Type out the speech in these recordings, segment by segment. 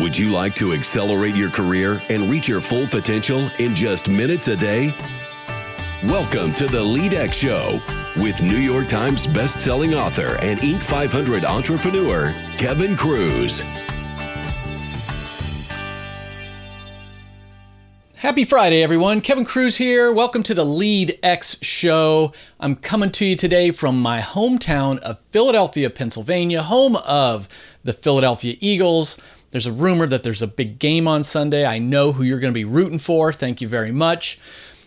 Would you like to accelerate your career and reach your full potential in just minutes a day? Welcome to the LeadX Show with New York Times best-selling author and Inc. 500 entrepreneur Kevin Kruse. Happy Friday, everyone. Kevin Kruse here. Welcome to the LeadX Show. I'm coming to you today from my hometown of Philadelphia, Pennsylvania, home of the Philadelphia Eagles. There's a rumor that there's a big game on Sunday. I know who you're going to be rooting for. Thank you very much.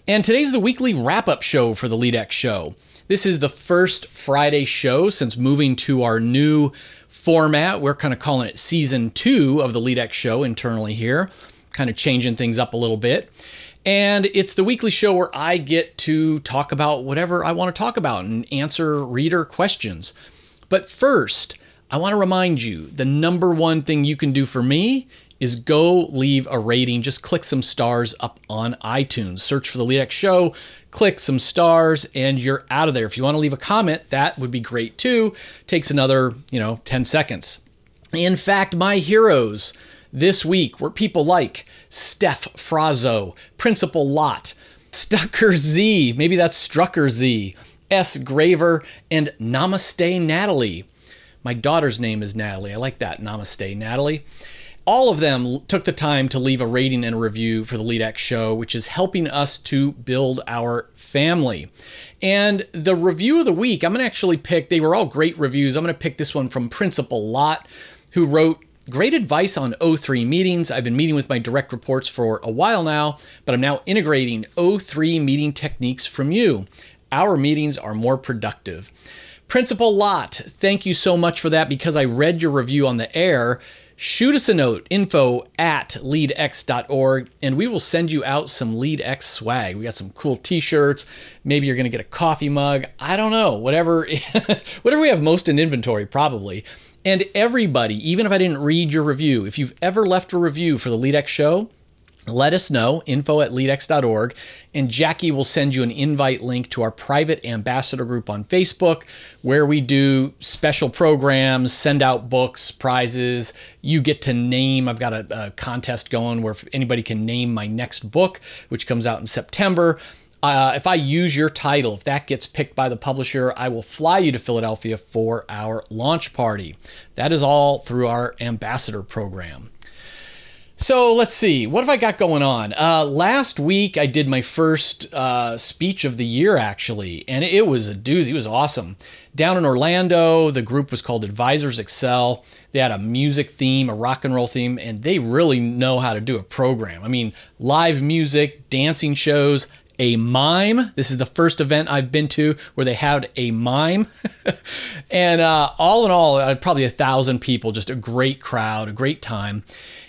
And today's the weekly wrap up show for the LeadX show. This is the first Friday show since moving to our new format. We're kind of calling it season two of the LeadX show internally here, kind of changing things up a little bit. And it's the weekly show where I get to talk about whatever I want to talk about and answer reader questions. But first, I want to remind you the number one thing you can do for me is go leave a rating. Just click some stars up on iTunes. Search for the LeadX Show, click some stars, and you're out of there. If you want to leave a comment, that would be great too. Takes another, you know, 10 seconds. In fact, my heroes this week were people like Steph Frazo, Principal Lot, Stucker Z, maybe that's Strucker Z, S. Graver, and Namaste Natalie. My daughter's name is Natalie. I like that. Namaste, Natalie. All of them took the time to leave a rating and a review for the LeadX show, which is helping us to build our family. And the review of the week, I'm going to actually pick, they were all great reviews. I'm going to pick this one from Principal Lot, who wrote, Great advice on O3 meetings. I've been meeting with my direct reports for a while now, but I'm now integrating O3 meeting techniques from you. Our meetings are more productive. Principal Lot, thank you so much for that because I read your review on the air. Shoot us a note, info at leadx.org, and we will send you out some LeadX swag. We got some cool t-shirts. Maybe you're gonna get a coffee mug. I don't know, whatever, whatever we have most in inventory, probably. And everybody, even if I didn't read your review, if you've ever left a review for the LeadX show, let us know, info at leadx.org, and Jackie will send you an invite link to our private ambassador group on Facebook where we do special programs, send out books, prizes. You get to name, I've got a, a contest going where anybody can name my next book, which comes out in September. Uh, if I use your title, if that gets picked by the publisher, I will fly you to Philadelphia for our launch party. That is all through our ambassador program. So let's see. What have I got going on? Uh, last week, I did my first uh, speech of the year, actually, and it was a doozy. It was awesome. Down in Orlando, the group was called Advisors Excel. They had a music theme, a rock and roll theme, and they really know how to do a program. I mean, live music, dancing shows, a mime. This is the first event I've been to where they had a mime. and uh, all in all, uh, probably a thousand people, just a great crowd, a great time.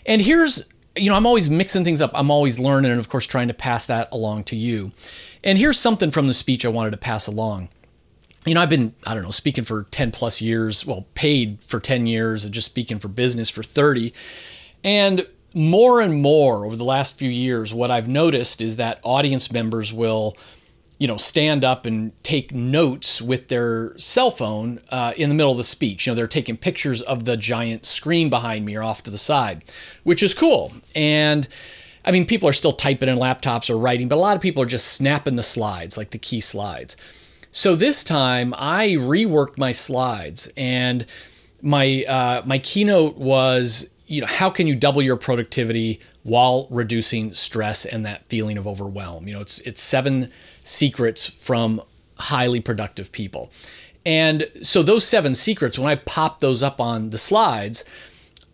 And here's, you know, I'm always mixing things up. I'm always learning and, of course, trying to pass that along to you. And here's something from the speech I wanted to pass along. You know, I've been, I don't know, speaking for 10 plus years, well, paid for 10 years and just speaking for business for 30. And more and more over the last few years, what I've noticed is that audience members will you know, stand up and take notes with their cell phone uh, in the middle of the speech. You know, they're taking pictures of the giant screen behind me or off to the side, which is cool. And I mean, people are still typing in laptops or writing, but a lot of people are just snapping the slides, like the key slides. So this time I reworked my slides and my uh, my keynote was you know how can you double your productivity while reducing stress and that feeling of overwhelm you know it's it's seven secrets from highly productive people. And so those seven secrets, when I pop those up on the slides,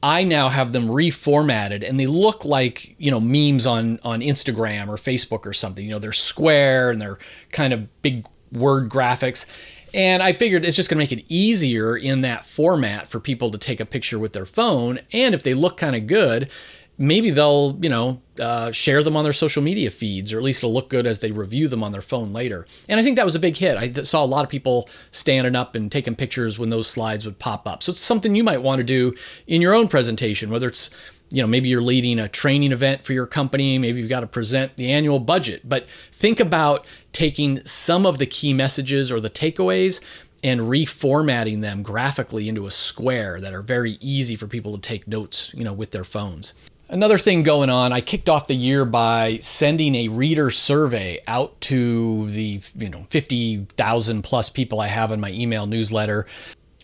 I now have them reformatted and they look like, you know, memes on on Instagram or Facebook or something. You know, they're square and they're kind of big word graphics. And I figured it's just going to make it easier in that format for people to take a picture with their phone. And if they look kind of good, maybe they'll, you know, uh, share them on their social media feeds, or at least it'll look good as they review them on their phone later. And I think that was a big hit. I saw a lot of people standing up and taking pictures when those slides would pop up. So it's something you might want to do in your own presentation, whether it's you know maybe you're leading a training event for your company maybe you've got to present the annual budget but think about taking some of the key messages or the takeaways and reformatting them graphically into a square that are very easy for people to take notes, you know, with their phones. Another thing going on, I kicked off the year by sending a reader survey out to the, you know, 50,000 plus people I have in my email newsletter.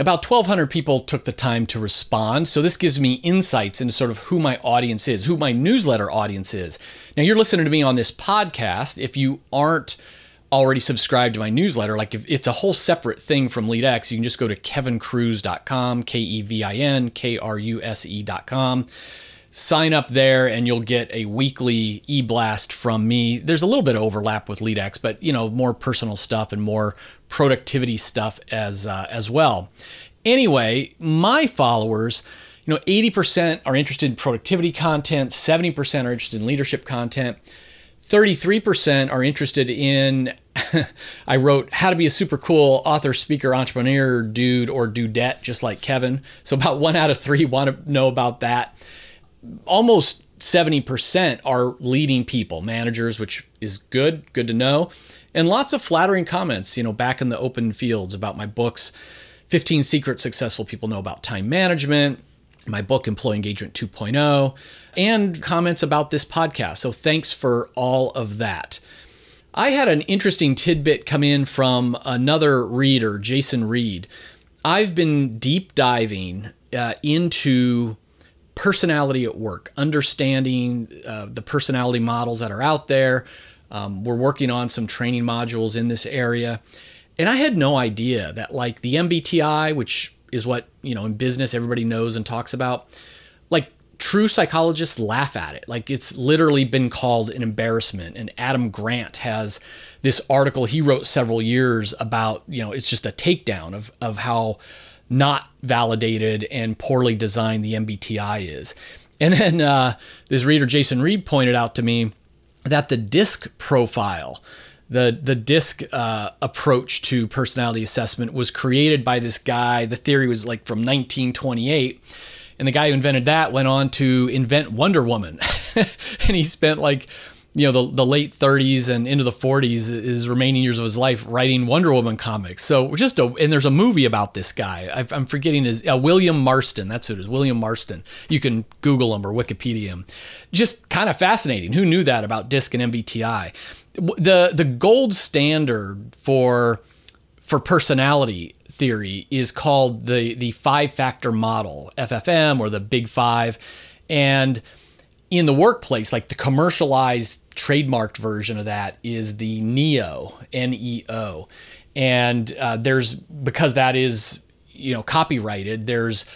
About 1,200 people took the time to respond. So this gives me insights into sort of who my audience is, who my newsletter audience is. Now, you're listening to me on this podcast. If you aren't already subscribed to my newsletter, like if it's a whole separate thing from LeadX, you can just go to kevinkruse.com, K E V I N K R U S E.com sign up there and you'll get a weekly e-blast from me. There's a little bit of overlap with LeadX, but you know, more personal stuff and more productivity stuff as uh, as well. Anyway, my followers, you know, 80% are interested in productivity content, 70% are interested in leadership content. 33% are interested in I wrote how to be a super cool author, speaker, entrepreneur, dude or dudette just like Kevin. So about 1 out of 3 want to know about that almost 70% are leading people, managers, which is good, good to know. And lots of flattering comments, you know, back in the open fields about my books 15 Secrets Successful People Know About Time Management, my book Employee Engagement 2.0, and comments about this podcast. So thanks for all of that. I had an interesting tidbit come in from another reader, Jason Reed. I've been deep diving uh, into personality at work, understanding uh, the personality models that are out there. Um, we're working on some training modules in this area. And I had no idea that, like, the MBTI, which is what, you know, in business everybody knows and talks about, like, true psychologists laugh at it. Like, it's literally been called an embarrassment. And Adam Grant has this article he wrote several years about, you know, it's just a takedown of, of how not validated and poorly designed the MBTI is. And then uh, this reader, Jason Reed, pointed out to me that the DISC profile, the the DISC uh, approach to personality assessment, was created by this guy. The theory was like from 1928. And the guy who invented that went on to invent Wonder Woman. and he spent like you know the, the late 30s and into the 40s his remaining years of his life writing wonder woman comics. So just a, and there's a movie about this guy. I am forgetting his uh, william marston. That's who it is william marston. You can google him or wikipedia him. Just kind of fascinating. Who knew that about disc and mbti the the gold standard for for personality theory is called the the five factor model ffm or the big five. And in the workplace, like the commercialized trademarked version of that is the Neo, N E O. And uh, there's, because that is, you know, copyrighted, there's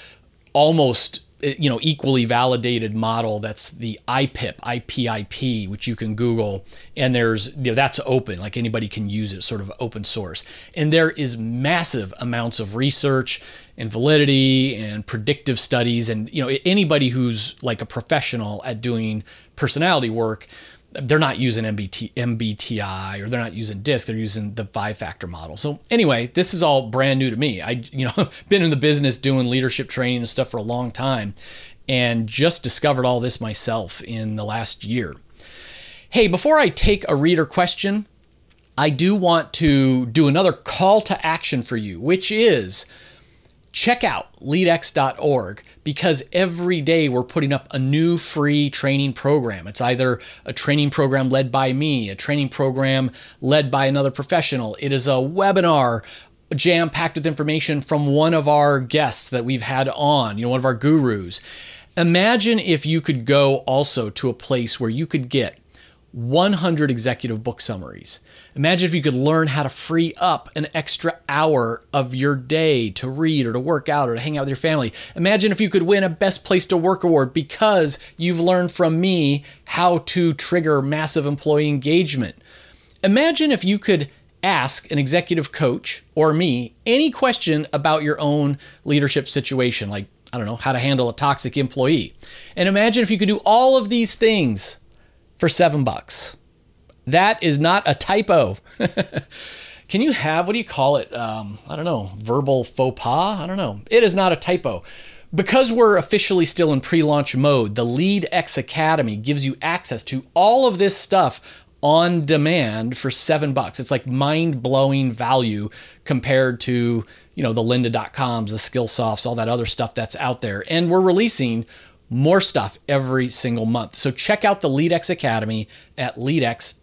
almost you know equally validated model that's the IPIP IPIP which you can google and there's you know, that's open like anybody can use it sort of open source and there is massive amounts of research and validity and predictive studies and you know anybody who's like a professional at doing personality work they're not using MBT, MBTI or they're not using DISC. They're using the five factor model. So anyway, this is all brand new to me. I, you know, been in the business doing leadership training and stuff for a long time and just discovered all this myself in the last year. Hey, before I take a reader question, I do want to do another call to action for you, which is check out leadx.org because every day we're putting up a new free training program. It's either a training program led by me, a training program led by another professional. It is a webinar jam packed with information from one of our guests that we've had on, you know, one of our gurus. Imagine if you could go also to a place where you could get 100 executive book summaries. Imagine if you could learn how to free up an extra hour of your day to read or to work out or to hang out with your family. Imagine if you could win a Best Place to Work award because you've learned from me how to trigger massive employee engagement. Imagine if you could ask an executive coach or me any question about your own leadership situation, like, I don't know, how to handle a toxic employee. And imagine if you could do all of these things for seven bucks. That is not a typo. Can you have, what do you call it? Um, I don't know, verbal faux pas? I don't know. It is not a typo. Because we're officially still in pre launch mode, the Lead X Academy gives you access to all of this stuff on demand for seven bucks. It's like mind blowing value compared to, you know, the lynda.coms, the Skillsofts, all that other stuff that's out there. And we're releasing more stuff every single month. So check out the LeadX Academy at leadx.org.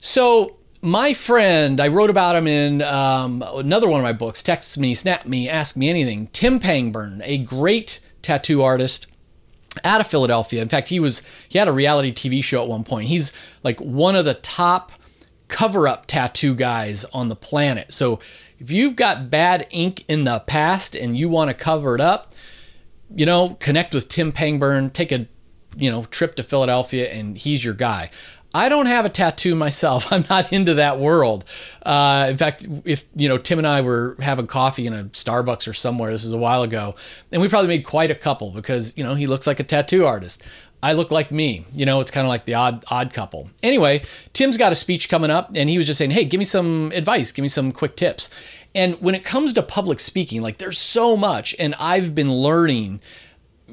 So my friend, I wrote about him in um, another one of my books, Text Me, Snap Me, Ask Me Anything, Tim Pangburn, a great tattoo artist out of Philadelphia. In fact, he was he had a reality TV show at one point. He's like one of the top cover up tattoo guys on the planet. So if you've got bad ink in the past and you want to cover it up, you know, connect with Tim Pangburn, take a you know trip to Philadelphia, and he's your guy. I don't have a tattoo myself. I'm not into that world. Uh, in fact, if you know, Tim and I were having coffee in a Starbucks or somewhere. This is a while ago, and we probably made quite a couple because you know he looks like a tattoo artist. I look like me. You know, it's kind of like the odd odd couple. Anyway, Tim's got a speech coming up, and he was just saying, "Hey, give me some advice. Give me some quick tips." And when it comes to public speaking, like there's so much, and I've been learning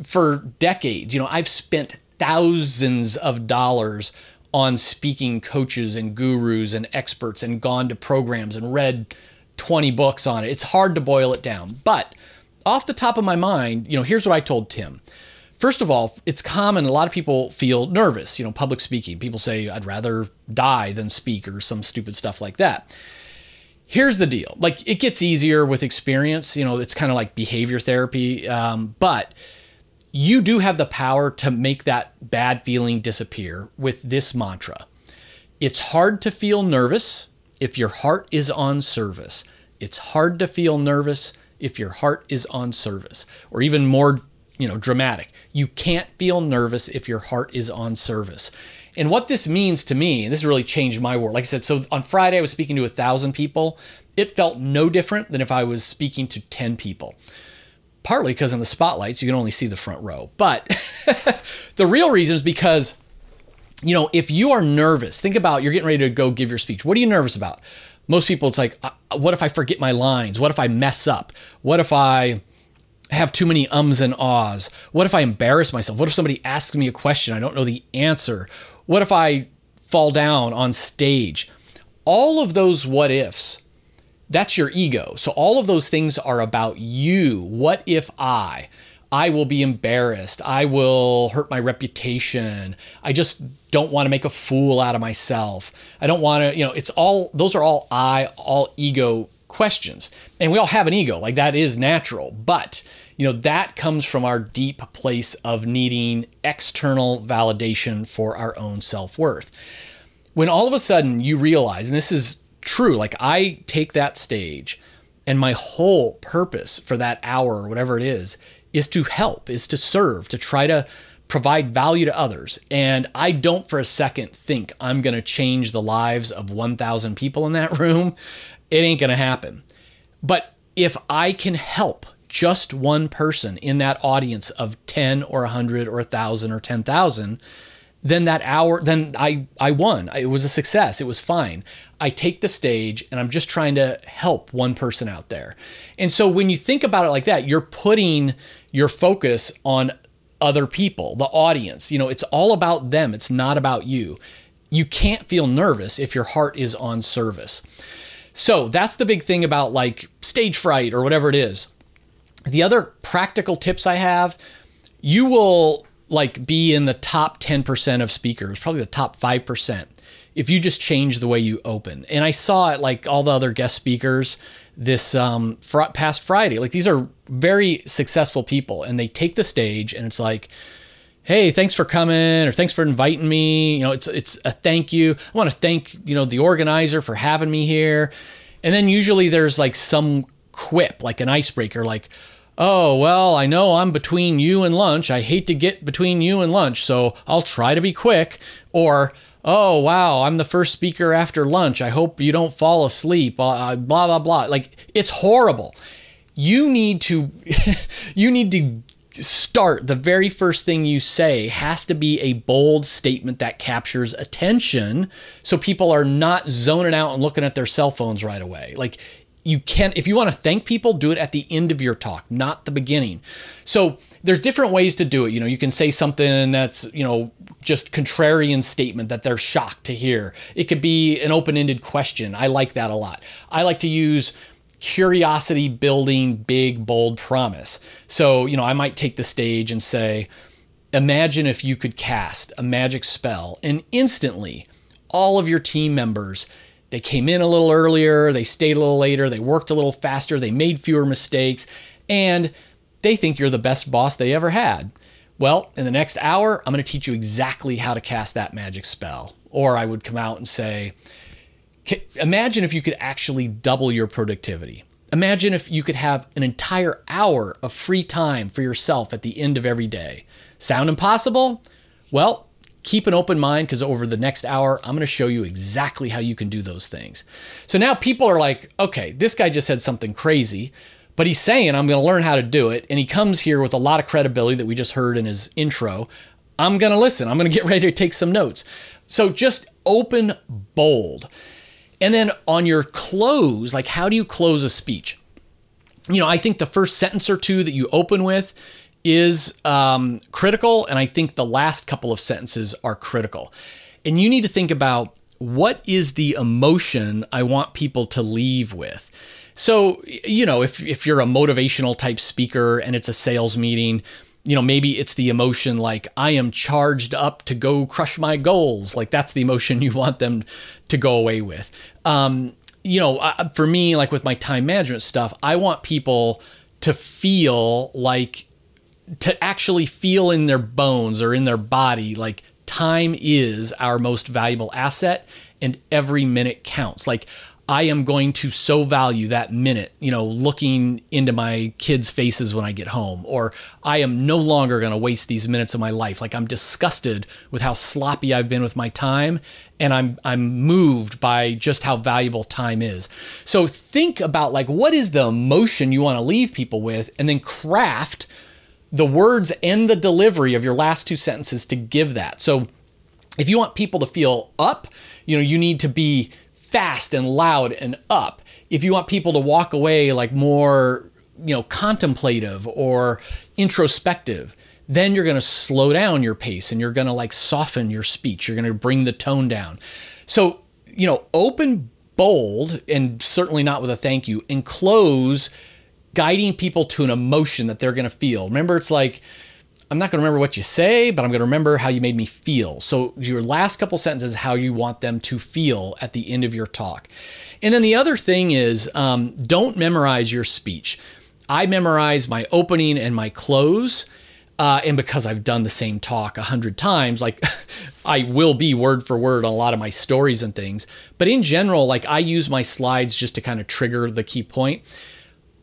for decades. You know, I've spent thousands of dollars on speaking coaches and gurus and experts and gone to programs and read 20 books on it. It's hard to boil it down. But off the top of my mind, you know, here's what I told Tim. First of all, it's common, a lot of people feel nervous, you know, public speaking. People say, I'd rather die than speak or some stupid stuff like that. Here's the deal like, it gets easier with experience. You know, it's kind of like behavior therapy. Um, but you do have the power to make that bad feeling disappear with this mantra. It's hard to feel nervous if your heart is on service. It's hard to feel nervous if your heart is on service. Or even more, you know, dramatic. You can't feel nervous if your heart is on service. And what this means to me, and this really changed my world. Like I said, so on Friday I was speaking to a thousand people. It felt no different than if I was speaking to 10 people partly because in the spotlights you can only see the front row. But the real reason is because, you know, if you are nervous, think about you're getting ready to go give your speech. What are you nervous about? Most people, it's like, what if I forget my lines? What if I mess up? What if I have too many ums and ahs? What if I embarrass myself? What if somebody asks me a question I don't know the answer? What if I fall down on stage? All of those what ifs that's your ego. So all of those things are about you. What if I? I will be embarrassed. I will hurt my reputation. I just don't want to make a fool out of myself. I don't want to, you know, it's all, those are all I, all ego questions. And we all have an ego, like that is natural. But, you know, that comes from our deep place of needing external validation for our own self worth. When all of a sudden you realize, and this is true. Like I take that stage and my whole purpose for that hour or whatever it is is to help, is to serve, to try to provide value to others. And I don't for a second think I'm going to change the lives of 1,000 people in that room. It ain't going to happen. But if I can help just one person in that audience of 10 or 100 or 1,000 or 10,000, then that hour then I I won. It was a success. It was fine. I take the stage and I'm just trying to help one person out there. And so when you think about it like that, you're putting your focus on other people, the audience. You know, it's all about them. It's not about you. You can't feel nervous if your heart is on service. So that's the big thing about like stage fright or whatever it is. The other practical tips I have, you will like be in the top 10% of speakers, probably the top 5%, if you just change the way you open. And I saw it like all the other guest speakers this um, fr- past Friday. Like these are very successful people and they take the stage and it's like, hey, thanks for coming or thanks for inviting me. You know, it's it's a thank you. I want to thank, you know, the organizer for having me here. And then usually there's like some quip, like an icebreaker, like, Oh, well, I know I'm between you and lunch. I hate to get between you and lunch, so I'll try to be quick. Or, oh, wow, I'm the first speaker after lunch. I hope you don't fall asleep. Uh, blah, blah, blah. Like, it's horrible. You need to, you need to start the very first thing you say has to be a bold statement that captures attention so people are not zoning out and looking at their cell phones right away. Like, you can if you want to thank people do it at the end of your talk not the beginning. So there's different ways to do it. You know you can say something that's you know just contrarian statement that they're shocked to hear. It could be an open-ended question. I like that a lot. I like to use curiosity building big bold promise so you know i might take the stage and say imagine if you could cast a magic spell and instantly all of your team members they came in a little earlier, they stayed a little later, they worked a little faster, they made fewer mistakes, and they think you're the best boss they ever had. Well, in the next hour, I'm going to teach you exactly how to cast that magic spell. Or I would come out and say, imagine if you could actually double your productivity. Imagine if you could have an entire hour of free time for yourself at the end of every day. Sound impossible? Well, keep an open mind because over the next hour, I'm going to show you exactly how you can do those things. So now people are like, okay, this guy just said something crazy, but he's saying I'm going to learn how to do it. And he comes here with a lot of credibility that we just heard in his intro. I'm going to listen. I'm going to get ready to take some notes. So just open bold. And then on your close, like how do you close a speech? You know, I think the first sentence or two that you open with is um, critical, and I think the last couple of sentences are critical. And you need to think about what is the emotion I want people to leave with. So, you know, if, if you're a motivational type speaker and it's a sales meeting, you know, maybe it's the emotion like, I am charged up to go crush my goals. Like, that's the emotion you want them to go away with. Um, you know, for me, like with my time management stuff, I want people to feel like to actually feel in their bones or in their body like time is our most valuable asset and every minute counts like i am going to so value that minute you know looking into my kids faces when i get home or i am no longer going to waste these minutes of my life like i'm disgusted with how sloppy i've been with my time and i'm i'm moved by just how valuable time is so think about like what is the emotion you want to leave people with and then craft the words and the delivery of your last two sentences to give that. So if you want people to feel up, you know, you need to be fast and loud and up. If you want people to walk away like more, you know, contemplative or introspective, then you're going to slow down your pace and you're going to like soften your speech. You're going to bring the tone down. So, you know, open bold and certainly not with a thank you and close guiding people to an emotion that they're going to feel. Remember, it's like, I'm not going to remember what you say, but I'm going to remember how you made me feel. So, your last couple sentences, how you want them to feel at the end of your talk. And then the other thing is um, don't memorize your speech. I memorize my opening and my close. Uh, and because I've done the same talk a hundred times, like I will be word for word on a lot of my stories and things. But in general, like I use my slides just to kind of trigger the key point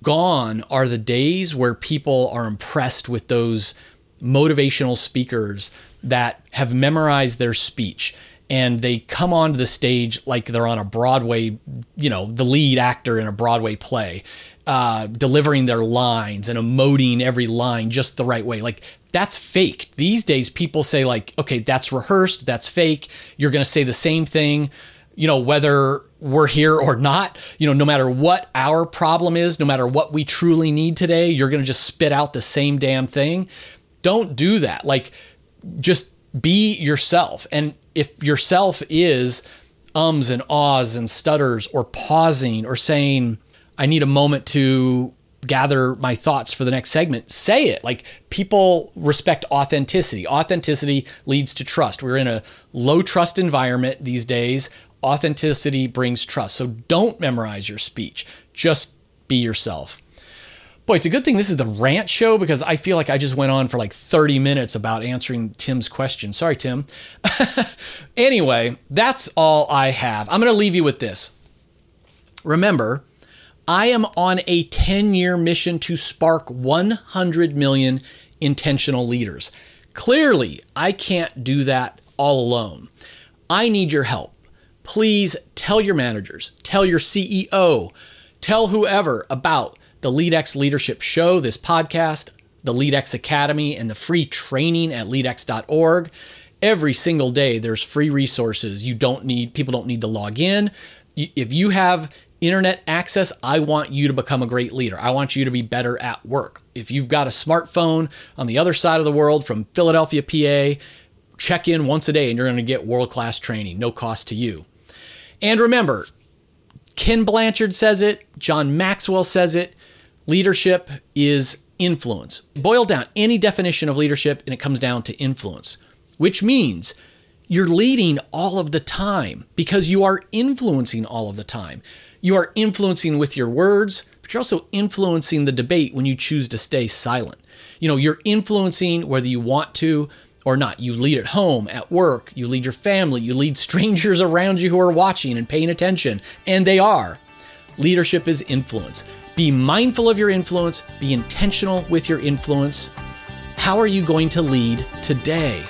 gone are the days where people are impressed with those motivational speakers that have memorized their speech and they come onto the stage like they're on a Broadway, you know, the lead actor in a Broadway play, uh, delivering their lines and emoting every line just the right way. Like that's fake. These days, people say, like, okay, that's rehearsed, that's fake. You're going to say the same thing you know, whether we're here or not, you know, no matter what our problem is, no matter what we truly need today, you're going to just spit out the same damn thing. Don't do that. Like, just be yourself. And if yourself is ums and ahs and stutters or pausing or saying, I need a moment to gather my thoughts for the next segment, say it. Like people respect authenticity. Authenticity leads to trust. We're in a low trust environment these days authenticity brings trust. So don't memorize your speech, just be yourself. Boy, it's a good thing this is the rant show because I feel like I just went on for like 30 minutes about answering Tim's question. Sorry, Tim. anyway, that's all I have. I'm going to leave you with this. Remember, I am on a 10 year mission to spark 100 million intentional leaders. Clearly, I can't do that all alone. I need your help please tell your managers, tell your CEO, tell whoever about the LeadX Leadership Show, this podcast, the LeadX Academy, and the free training at leadx.org. Every single day, there's free resources. You don't need, people don't need to log in. If you have internet access, I want you to become a great leader. I want you to be better at work. If you've got a smartphone on the other side of the world from Philadelphia, PA, check in once a day and you're going to get world class training, no cost to you. And remember, Ken Blanchard says it, John Maxwell says it leadership is influence. Boil down any definition of leadership and it comes down to influence, which means you're leading all of the time because you are influencing all of the time. You are influencing with your words, but you're also influencing the debate when you choose to stay silent. You know, you're influencing whether you want to or not. You lead at home, at work, you lead your family, you lead strangers around you who are watching and paying attention, and they are. Leadership is influence. Be mindful of your influence, be intentional with your influence. How are you going to lead today?